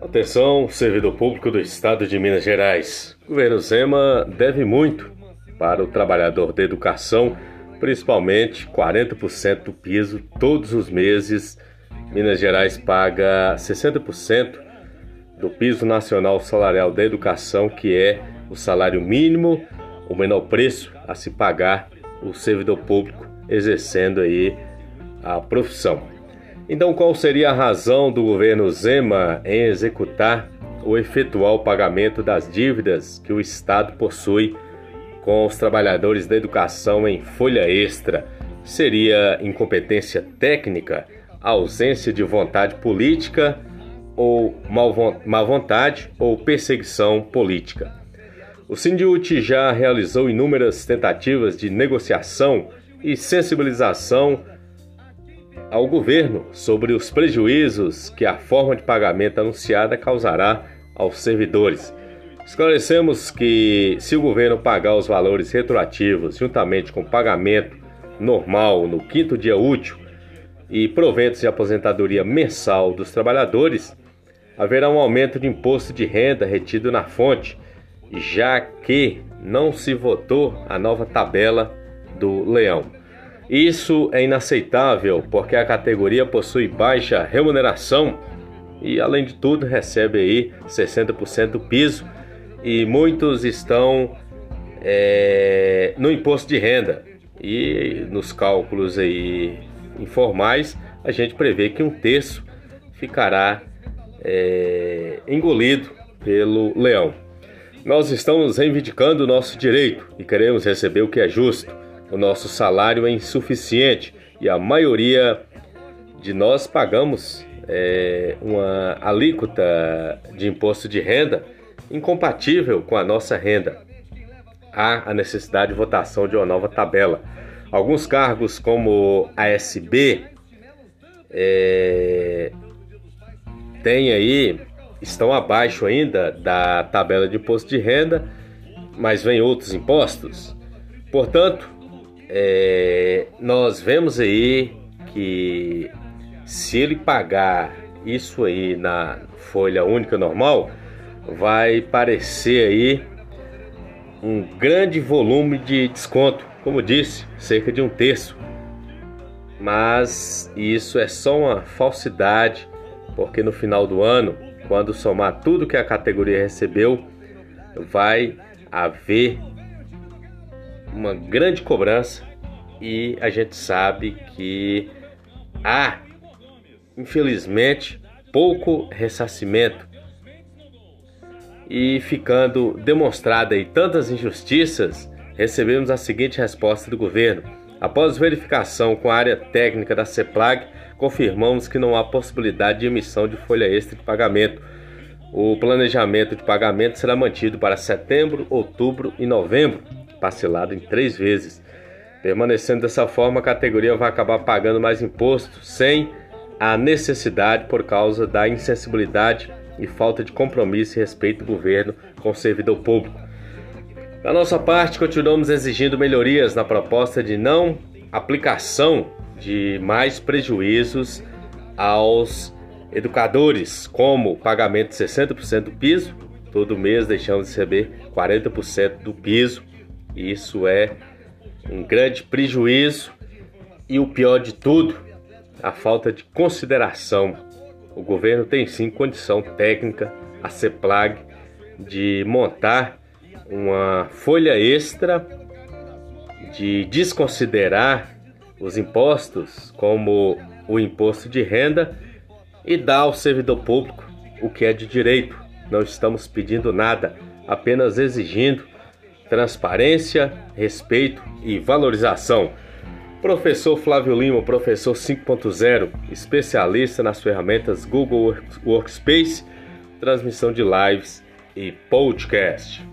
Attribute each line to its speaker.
Speaker 1: Atenção, servidor público do Estado de Minas Gerais. O governo Zema deve muito para o trabalhador da educação, principalmente 40% do piso todos os meses. Minas Gerais paga 60% do piso nacional salarial da educação, que é o salário mínimo, o menor preço a se pagar o servidor público exercendo aí a profissão. Então, qual seria a razão do governo Zema em executar ou efetuar o pagamento das dívidas que o Estado possui com os trabalhadores da educação em folha extra? Seria incompetência técnica, ausência de vontade política ou má vontade ou perseguição política? O Sindiut já realizou inúmeras tentativas de negociação e sensibilização ao governo sobre os prejuízos que a forma de pagamento anunciada causará aos servidores. Esclarecemos que, se o governo pagar os valores retroativos juntamente com o pagamento normal no quinto dia útil e proventos de aposentadoria mensal dos trabalhadores, haverá um aumento de imposto de renda retido na fonte, já que não se votou a nova tabela do leão. Isso é inaceitável porque a categoria possui baixa remuneração e, além de tudo, recebe aí 60% do piso. E muitos estão é, no imposto de renda. E nos cálculos aí informais a gente prevê que um terço ficará é, engolido pelo leão. Nós estamos reivindicando o nosso direito e queremos receber o que é justo o nosso salário é insuficiente e a maioria de nós pagamos é, uma alíquota de imposto de renda incompatível com a nossa renda. Há a necessidade de votação de uma nova tabela. Alguns cargos, como ASB, é, tem aí, estão abaixo ainda da tabela de imposto de renda, mas vem outros impostos. Portanto, é, nós vemos aí que se ele pagar isso aí na folha única normal, vai parecer aí um grande volume de desconto, como disse, cerca de um terço. Mas isso é só uma falsidade, porque no final do ano, quando somar tudo que a categoria recebeu, vai haver uma grande cobrança e a gente sabe que há, infelizmente, pouco ressarcimento e ficando demonstrada aí tantas injustiças, recebemos a seguinte resposta do governo. Após verificação com a área técnica da CEPLAG, confirmamos que não há possibilidade de emissão de folha extra de pagamento. O planejamento de pagamento será mantido para setembro, outubro e novembro parcelado em três vezes. Permanecendo dessa forma, a categoria vai acabar pagando mais imposto sem a necessidade por causa da insensibilidade e falta de compromisso e respeito do governo com o servidor público. Da nossa parte, continuamos exigindo melhorias na proposta de não aplicação de mais prejuízos aos educadores, como pagamento de 60% do piso, todo mês deixamos de receber 40% do piso isso é um grande prejuízo e o pior de tudo, a falta de consideração. O governo tem sim condição técnica, a CEPLAG, de montar uma folha extra, de desconsiderar os impostos, como o imposto de renda, e dar ao servidor público o que é de direito. Não estamos pedindo nada, apenas exigindo transparência, respeito e valorização. Professor Flávio Lima, professor 5.0, especialista nas ferramentas Google Workspace, transmissão de lives e podcast.